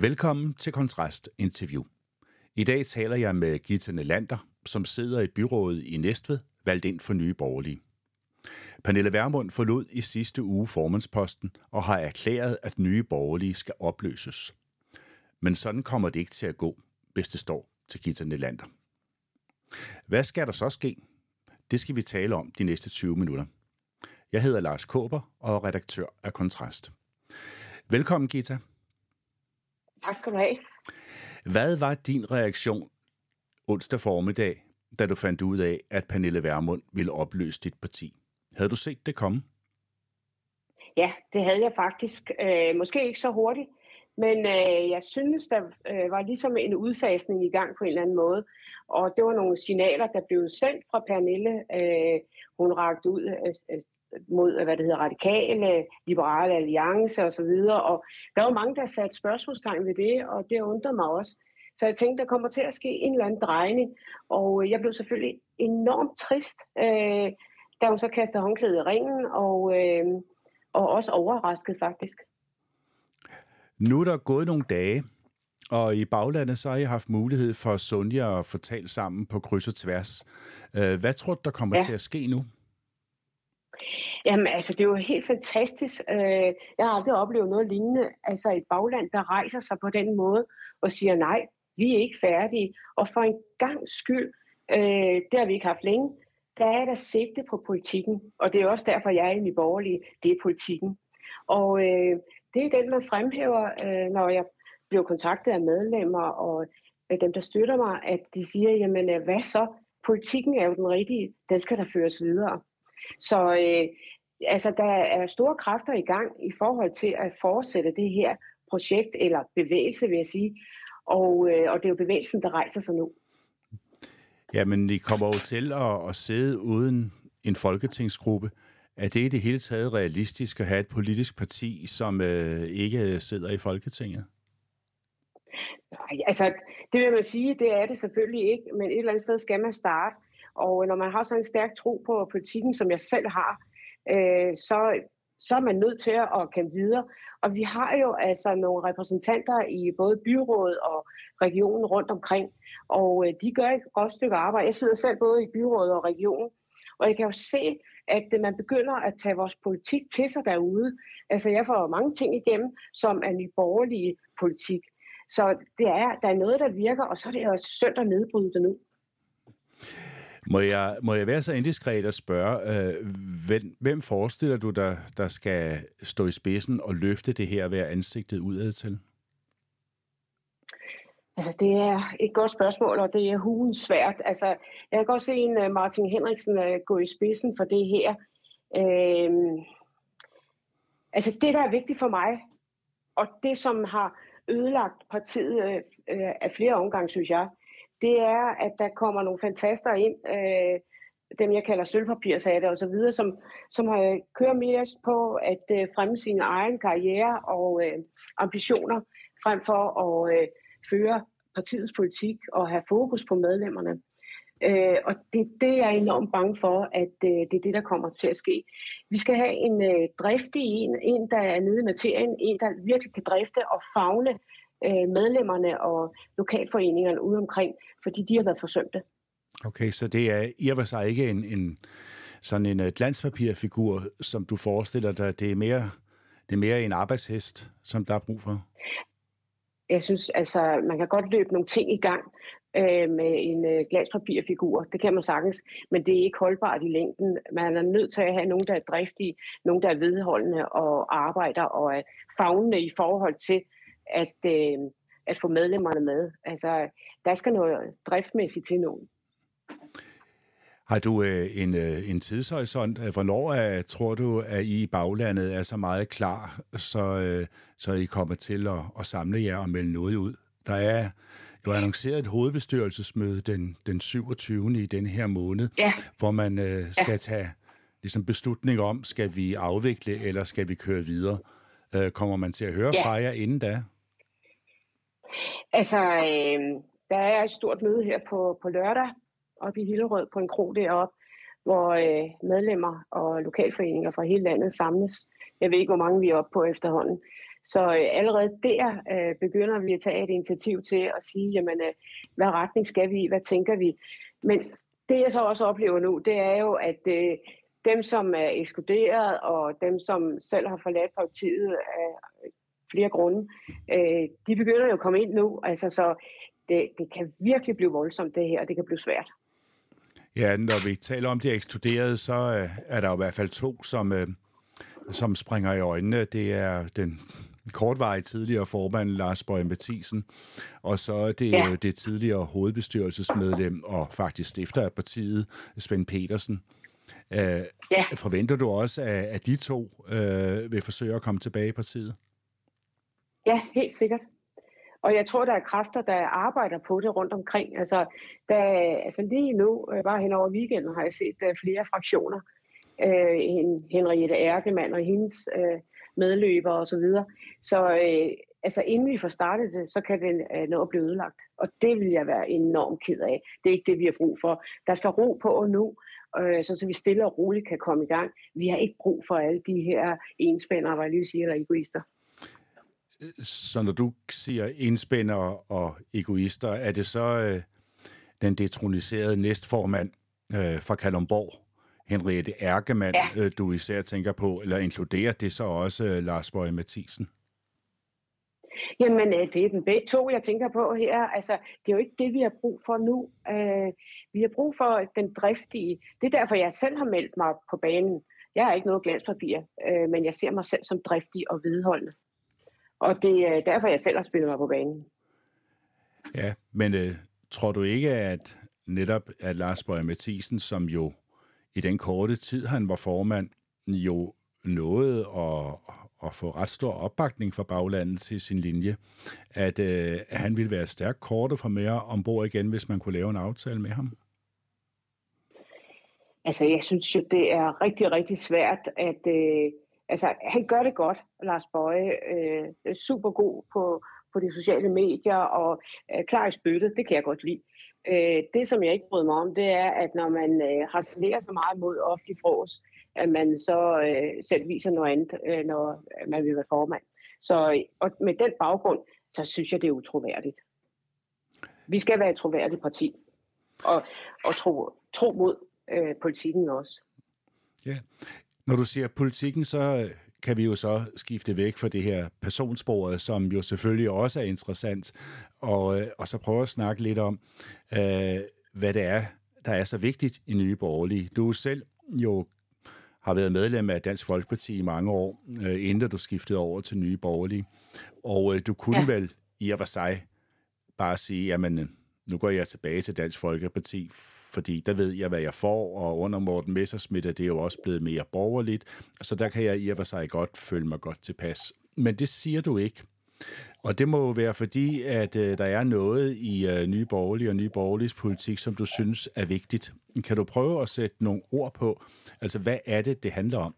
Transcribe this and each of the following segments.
Velkommen til Kontrast Interview. I dag taler jeg med Gita Nelander, som sidder i byrådet i Næstved, valgt ind for Nye Borgerlige. Pernille Vermund forlod i sidste uge formandsposten og har erklæret, at Nye Borgerlige skal opløses. Men sådan kommer det ikke til at gå, hvis det står til Gita Nelander. Hvad skal der så ske? Det skal vi tale om de næste 20 minutter. Jeg hedder Lars Kåber og er redaktør af Kontrast. Velkommen, Gita. Tak skal du have. Hvad var din reaktion onsdag formiddag, da du fandt ud af, at Pernille Vermund ville opløse dit parti? Havde du set det komme? Ja, det havde jeg faktisk. Øh, måske ikke så hurtigt, men øh, jeg synes, der øh, var ligesom en udfasning i gang på en eller anden måde. Og det var nogle signaler, der blev sendt fra Pernille. Øh, hun rakte ud øh, mod, hvad det hedder, radikale, liberale alliance osv. Og, og der var mange, der satte spørgsmålstegn ved det, og det undrer mig også. Så jeg tænkte, der kommer til at ske en eller anden drejning, og jeg blev selvfølgelig enormt trist, øh, da hun så kastede håndklædet i ringen, og, øh, og også overrasket faktisk. Nu er der gået nogle dage, og i baglandet så har jeg haft mulighed for Sonja at fortælle sammen på kryds og tværs. Øh, hvad tror du, der kommer ja. til at ske nu? Jamen altså, det er jo helt fantastisk. Øh, jeg har aldrig oplevet noget lignende. Altså et bagland, der rejser sig på den måde og siger, nej, vi er ikke færdige. Og for en gang skyld, øh, det har vi ikke haft længe, der er der sigte på politikken. Og det er også derfor, jeg er i borgerlige, det er politikken. Og øh, det er den, man fremhæver, øh, når jeg bliver kontaktet af medlemmer og øh, dem, der støtter mig, at de siger, jamen øh, hvad så? Politikken er jo den rigtige, den skal der føres videre. Så øh, altså, der er store kræfter i gang i forhold til at fortsætte det her projekt, eller bevægelse, vil jeg sige. Og, øh, og det er jo bevægelsen, der rejser sig nu. Ja, men I kommer jo til at, at sidde uden en folketingsgruppe. Er det i det hele taget realistisk at have et politisk parti, som øh, ikke sidder i Folketinget? Nej, altså, det vil man sige, det er det selvfølgelig ikke, men et eller andet sted skal man starte. Og når man har sådan en stærk tro på politikken, som jeg selv har, øh, så, så er man nødt til at kæmpe videre. Og vi har jo altså nogle repræsentanter i både byrådet og regionen rundt omkring, og øh, de gør et godt stykke arbejde. Jeg sidder selv både i byrådet og regionen, og jeg kan jo se, at øh, man begynder at tage vores politik til sig derude. Altså jeg får mange ting igennem, som er nyborgerlige politik. Så det er, der er noget, der virker, og så er det jo synd at nedbryde det nu. Må jeg, må jeg være så indiskret at spørge, øh, hvem, hvem forestiller du dig, der skal stå i spidsen og løfte det her ved ansigtet udad til? Altså, det er et godt spørgsmål, og det er hugen svært. Altså, jeg kan godt se en øh, Martin Henriksen øh, gå i spidsen for det her. Øh, altså, det, der er vigtigt for mig, og det, som har ødelagt partiet øh, øh af flere omgange, synes jeg, det er, at der kommer nogle fantaster ind, øh, dem jeg kalder sølvpapirsatte og så videre, som, som har øh, kører mere på at øh, fremme sin egen karriere og øh, ambitioner, frem for at øh, føre partiets politik og have fokus på medlemmerne. Øh, og det, det er jeg enormt bange for, at øh, det er det, der kommer til at ske. Vi skal have en øh, driftig en, en, der er nede i materien, en, der virkelig kan drifte og fagne øh, medlemmerne og lokalforeningerne ude omkring, fordi de har været forsømte. Okay, så det er i og for sig ikke en, en sådan en uh, glanspapirfigur, som du forestiller dig. Det er mere, det er mere en arbejdshest, som der er brug for? Jeg synes, altså, man kan godt løbe nogle ting i gang øh, med en øh, glanspapirfigur. Det kan man sagtens, men det er ikke holdbart i længden. Man er nødt til at have nogen, der er driftige, nogen, der er vedholdende og arbejder og er fagnende i forhold til, at, øh, at få medlemmerne med. Altså, der skal noget driftmæssigt til nu. Har du øh, en, øh, en tidshorisont? Hvornår er, tror du, at I i baglandet er så meget klar, så, øh, så I kommer til at, at samle jer og melde noget ud? Der er jo annonceret et hovedbestyrelsesmøde den, den 27. i denne her måned, ja. hvor man øh, skal ja. tage ligesom beslutning om, skal vi afvikle, eller skal vi køre videre? Øh, kommer man til at høre ja. fra jer inden da? Altså, øh, der er et stort møde her på, på lørdag oppe i Hillerød på en kro deroppe, hvor øh, medlemmer og lokalforeninger fra hele landet samles. Jeg ved ikke, hvor mange vi er oppe på efterhånden. Så øh, allerede der øh, begynder vi at tage et initiativ til at sige, jamen, øh, hvad retning skal vi hvad tænker vi? Men det jeg så også oplever nu, det er jo, at øh, dem, som er ekskluderet, og dem, som selv har forladt partiet øh, flere grunde, øh, de begynder jo at komme ind nu. Altså, så det, det kan virkelig blive voldsomt, det her, og det kan blive svært. Ja, når vi taler om de ekskluderede, så øh, er der jo i hvert fald to, som, øh, som springer i øjnene. Det er den kortvarige tidligere formand Lars Bøge Mathisen, og så er det ja. det tidligere hovedbestyrelsesmedlem og faktisk stifter af partiet, Svend Petersen. Uh, ja. Forventer du også, at, at de to uh, vil forsøge at komme tilbage i partiet? Ja, helt sikkert. Og jeg tror, der er kræfter, der arbejder på det rundt omkring. Altså, der, altså lige nu, øh, bare hen over weekenden, har jeg set uh, flere fraktioner. Øh, Henriette Ærkemann og hendes øh, medløbere osv. Så, videre. så øh, altså, inden vi får startet det, så kan det øh, nå at blive ødelagt. Og det vil jeg være enormt ked af. Det er ikke det, vi har brug for. Der skal ro på nu, øh, så, så vi stille og roligt kan komme i gang. Vi har ikke brug for alle de her enspændere, var jeg lige siger, eller egoister. Så når du siger indspænder og egoister, er det så øh, den detroniserede næstformand øh, fra Kalumborg, Henriette Erkemann, ja. øh, du især tænker på, eller inkluderer det så også øh, Lars Bøge Mathisen? Jamen, øh, det er den begge to, jeg tænker på her. Altså, det er jo ikke det, vi har brug for nu. Øh, vi har brug for den driftige. Det er derfor, jeg selv har meldt mig på banen. Jeg har ikke noget glanspapir, øh, men jeg ser mig selv som driftig og vedholdende. Og det er derfor, jeg selv har spillet mig på banen. Ja, men øh, tror du ikke, at netop at Lars Bøge Mathisen, som jo i den korte tid, han var formand, jo nåede at, at få ret stor opbakning fra baglandet til sin linje, at, øh, han ville være stærkt korte for mere ombord igen, hvis man kunne lave en aftale med ham? Altså, jeg synes jo, det er rigtig, rigtig svært at... Øh, altså, han gør det godt, Lars Bøje. Øh, super god på, på de sociale medier og øh, klar i spyttet. Det kan jeg godt lide. Øh, det, som jeg ikke bryder mig om, det er, at når man øh, harcelerer så meget mod offentlig fros, at man så øh, selv viser noget andet, øh, når man vil være formand. Så og med den baggrund, så synes jeg, det er utroværdigt. Vi skal være et troværdigt parti, og, og tro, tro mod øh, politikken også. Ja, når du siger politikken, så øh, kan vi jo så skifte væk fra det her personsporet, som jo selvfølgelig også er interessant, og, øh, og så prøve at snakke lidt om, øh, hvad det er, der er så vigtigt i Nye Borgerlige. Du selv jo har været medlem af Dansk Folkeparti i mange år, øh, inden du skiftede over til Nye Borgerlige. Og øh, du kunne ja. vel i og for sig bare sige, jamen øh, nu går jeg tilbage til Dansk Folkeparti, fordi der ved jeg, hvad jeg får, og under Morten Messersmith er det jo også blevet mere borgerligt, så der kan jeg i og for sig godt føle mig godt tilpas. Men det siger du ikke. Og det må jo være fordi, at øh, der er noget i øh, Nye Borgerlige og Nye Borgerliges politik, som du synes er vigtigt. Kan du prøve at sætte nogle ord på? Altså, hvad er det, det handler om?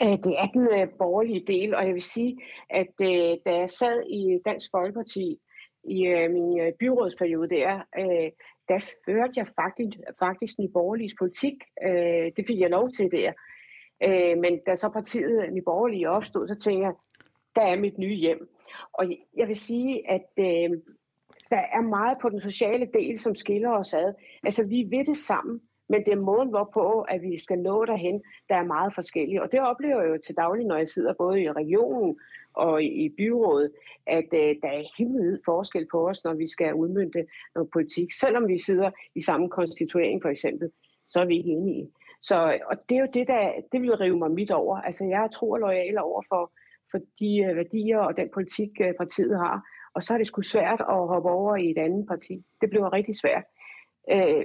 Det er den øh, borgerlige del, og jeg vil sige, at øh, da jeg sad i Dansk Folkeparti, i øh, min øh, byrådsperiode der, øh, der førte jeg faktisk, faktisk Nye Borgerliges politik. Øh, det fik jeg lov til der. Øh, men da så partiet Nye Borgerlige opstod, så tænkte jeg, der er mit nye hjem. Og jeg vil sige, at øh, der er meget på den sociale del, som skiller os ad. Altså, vi ved det sammen. Men det er måden, hvorpå at vi skal nå derhen, der er meget forskellige. Og det oplever jeg jo til daglig, når jeg sidder både i regionen og i byrådet, at øh, der er helt forskel på os, når vi skal udmynde noget politik. Selvom vi sidder i samme konstituering for eksempel, så er vi ikke enige. Så, og det er jo det, der det vil rive mig midt over. Altså jeg er tro og lojal over for, for de øh, værdier og den politik, øh, partiet har. Og så er det sgu svært at hoppe over i et andet parti. Det bliver rigtig svært. Øh,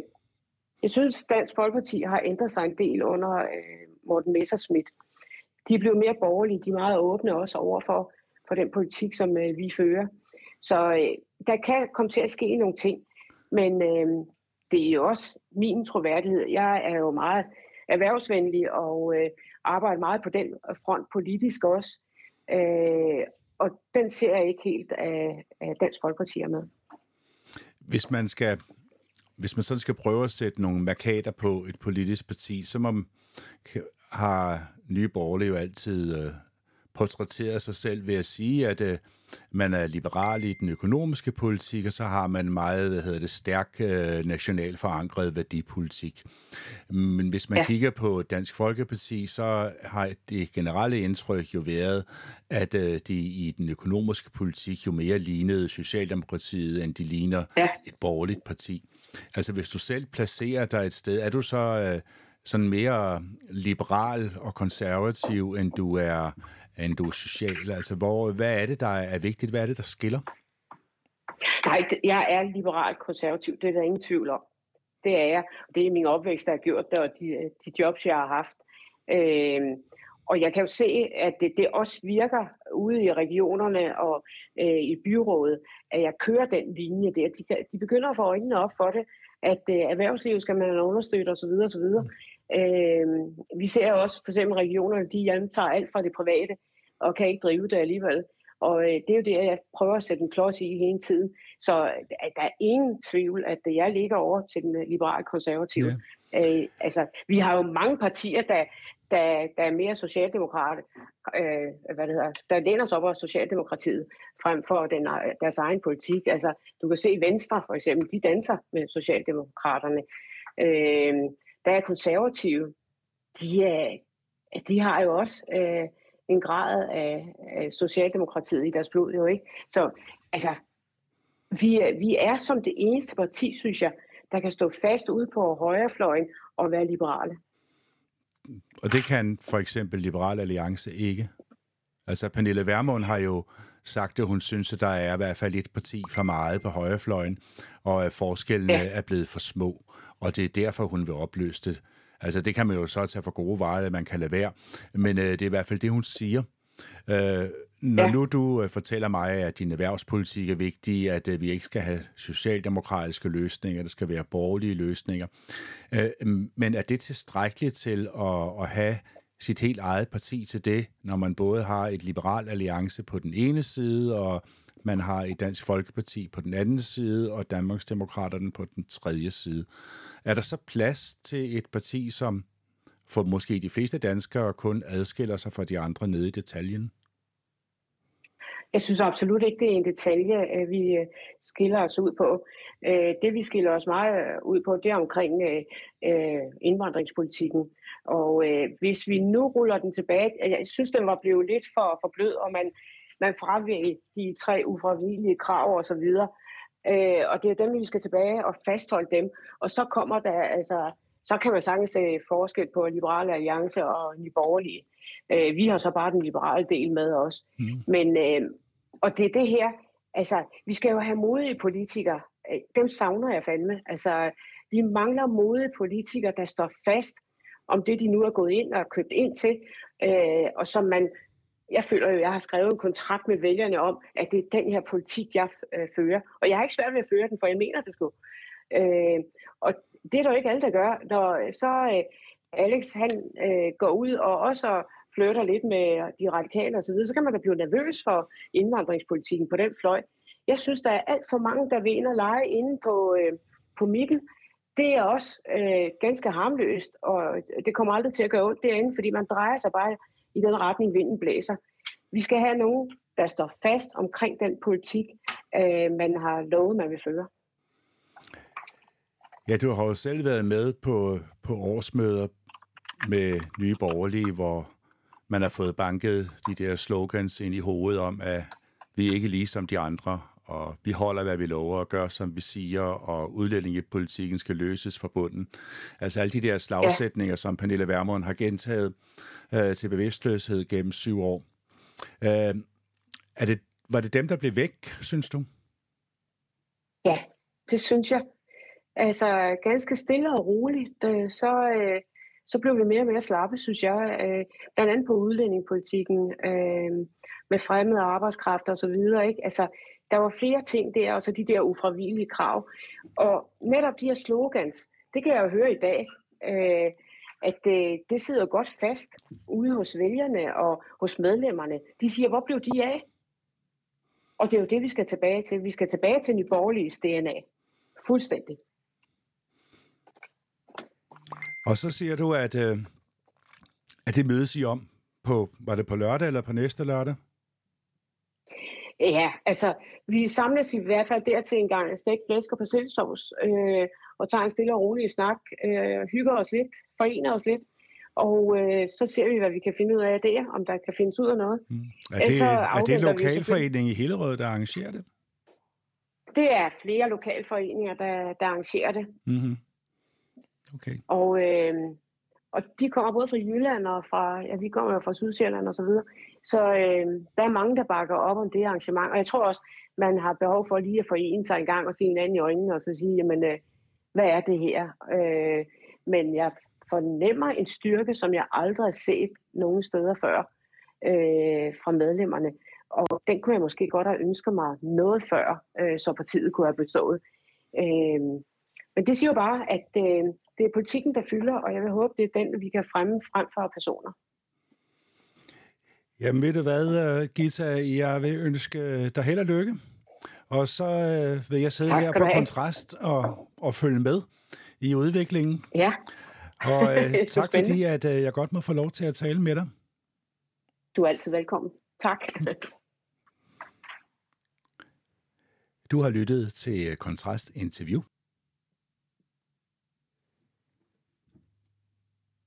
jeg synes, Dansk Folkeparti har ændret sig en del under øh, Morten Messerschmidt. De blev mere borgerlige, de er meget åbne også over for, for den politik, som øh, vi fører. Så øh, der kan komme til at ske nogle ting, men øh, det er jo også min troværdighed. Jeg er jo meget erhvervsvenlig og øh, arbejder meget på den front politisk også. Øh, og den ser jeg ikke helt, at, at Dansk Folkeparti er med. Hvis man skal hvis man sådan skal prøve at sætte nogle markader på et politisk parti, så man har Nye Borgerlige jo altid øh, portrætteret sig selv ved at sige, at øh, man er liberal i den økonomiske politik, og så har man meget, hvad hedder det, stærk øh, national forankret værdipolitik. Men hvis man ja. kigger på Dansk Folkeparti, så har det generelle indtryk jo været, at øh, de i den økonomiske politik jo mere lignede Socialdemokratiet, end de ligner ja. et borgerligt parti. Altså hvis du selv placerer dig et sted, er du så øh, sådan mere liberal og konservativ, end du er end du er social? Altså, hvor, hvad er det, der er vigtigt? Hvad er det, der skiller? Nej, jeg er liberal konservativ, det er der ingen tvivl om. Det er jeg. Det er min opvækst, der har gjort det, og de, de jobs, jeg har haft. Øhm, og jeg kan jo se, at det, det også virker ude i regionerne og øh, i byrådet, at jeg kører den linje der. De, de begynder at få øjnene op for det, at øh, erhvervslivet skal man understøtte osv. osv. Øh, vi ser også for eksempel regionerne, de tager alt fra det private og kan ikke drive det alligevel. Og øh, det er jo det, jeg prøver at sætte en klods i hele tiden. Så øh, der er ingen tvivl, at jeg ligger over til den liberale konservative. Ja. Øh, altså, vi har jo mange partier, der, der, der er mere socialdemokrater, øh, hvad det hedder, der læner sig op over Socialdemokratiet frem for den, deres egen politik. Altså, du kan se Venstre for eksempel, de danser med Socialdemokraterne. Øh, der er konservative, de, er, de har jo også øh, en grad af, af Socialdemokratiet i deres blod, jo ikke? Så altså, vi, vi er som det eneste parti, synes jeg, der kan stå fast ude på højrefløjen og være liberale. Og det kan for eksempel Liberal Alliance ikke. Altså, Pernille Vermund har jo sagt, at hun synes, at der er i hvert fald et parti for meget på højrefløjen, og at forskellene ja. er blevet for små, og det er derfor, hun vil opløse det. Altså, det kan man jo så tage for gode varer, at man kan lade være. Men øh, det er i hvert fald det, hun siger. Øh, når ja. nu du øh, fortæller mig, at din erhvervspolitik er vigtig, at øh, vi ikke skal have socialdemokratiske løsninger, der skal være borgerlige løsninger, øh, men er det tilstrækkeligt til at, at have sit helt eget parti til det, når man både har et liberal alliance på den ene side, og man har i Dansk Folkeparti på den anden side, og Danmarksdemokraterne på den tredje side. Er der så plads til et parti, som for måske de fleste danskere kun adskiller sig fra de andre nede i detaljen? Jeg synes absolut ikke, det er en detalje, øh, vi øh, skiller os ud på. Øh, det, vi skiller os meget ud på, det er omkring indvandringspolitikken. Og hvis vi nu ruller den tilbage, jeg synes, den var blevet lidt for, for blød, og man, man fravælger de tre ufravigelige krav og så videre. og det er dem, vi skal tilbage og fastholde dem. Og så kommer der altså så kan man sagtens se forskel på Liberale Alliance og Nye Borgerlige. Øh, vi har så bare den liberale del med os. Mm. Men, øh, og det er det her, altså, vi skal jo have modige politikere. Øh, dem savner jeg fandme. Altså, vi mangler modige politikere, der står fast om det, de nu er gået ind og købt ind til, øh, og som man jeg føler jo, jeg har skrevet en kontrakt med vælgerne om, at det er den her politik, jeg øh, fører. Og jeg har ikke svært ved at føre den, for jeg mener det sgu. Øh, og det er der jo ikke alle, der gør. Når så øh, Alex han øh, går ud og også flytter lidt med de radikale osv., så, videre, så kan man da blive nervøs for indvandringspolitikken på den fløj. Jeg synes, der er alt for mange, der vil ind og lege inde på, øh, på Mikkel. Det er også øh, ganske harmløst, og det kommer aldrig til at gøre ondt derinde, fordi man drejer sig bare i den retning, vinden blæser. Vi skal have nogen, der står fast omkring den politik, øh, man har lovet, man vil føre. Ja, du har jo selv været med på, på årsmøder med Nye Borgerlige, hvor man har fået banket de der slogans ind i hovedet om, at vi er ikke ligesom de andre, og vi holder, hvad vi lover, og gør, som vi siger, og udlændingepolitikken skal løses fra bunden. Altså alle de der slagsætninger, ja. som Pernille Vermund har gentaget øh, til bevidstløshed gennem syv år. Øh, er det, var det dem, der blev væk, synes du? Ja, det synes jeg. Altså ganske stille og roligt, øh, så, øh, så blev vi mere og mere slappe, synes jeg. Øh, blandt andet på udlændingepolitikken, med fremmede arbejdskraft og så videre. Ikke? Altså, der var flere ting der, og så de der ufravigelige krav. Og netop de her slogans, det kan jeg jo høre i dag, øh, at øh, det sidder godt fast ude hos vælgerne og hos medlemmerne. De siger, hvor blev de af? Og det er jo det, vi skal tilbage til. Vi skal tilbage til nyborgerliges DNA. Fuldstændig. Og så siger du, at, øh, at det mødes I om på, var det på lørdag eller på næste lørdag? Ja, altså, vi samles i hvert fald der til en gang stegt flæsk og persillesovs, øh, og tager en stille og rolig snak, øh, hygger os lidt, forener os lidt, og øh, så ser vi, hvad vi kan finde ud af der, om der kan findes ud af noget. Mm. Er det, er det lokalforeningen i Hillerød, der arrangerer det? Det er flere lokalforeninger, der, der arrangerer det. Mm-hmm. Okay. Og, øh, og de kommer både fra Jylland og fra, ja, vi kommer jo fra Sydsjælland og så videre. Så øh, der er mange, der bakker op om det arrangement. Og jeg tror også, man har behov for lige at forene sig en gang og se hinanden i øjnene og så sige, jamen, øh, hvad er det her? Øh, men jeg fornemmer en styrke, som jeg aldrig har set nogen steder før øh, fra medlemmerne. Og den kunne jeg måske godt have ønsket mig noget før, øh, så partiet kunne have bestået. Øh, men det siger jo bare, at øh, det er politikken, der fylder, og jeg vil håbe, det er den, vi kan fremme frem for personer. Jamen ved du hvad, øh, Gita, jeg vil ønske dig held og lykke. Og så øh, vil jeg sidde her på kontrast og, og følge med i udviklingen. Ja. Og øh, tak fordi, at øh, jeg godt må få lov til at tale med dig. Du er altid velkommen. Tak. Du har lyttet til Kontrast Interview.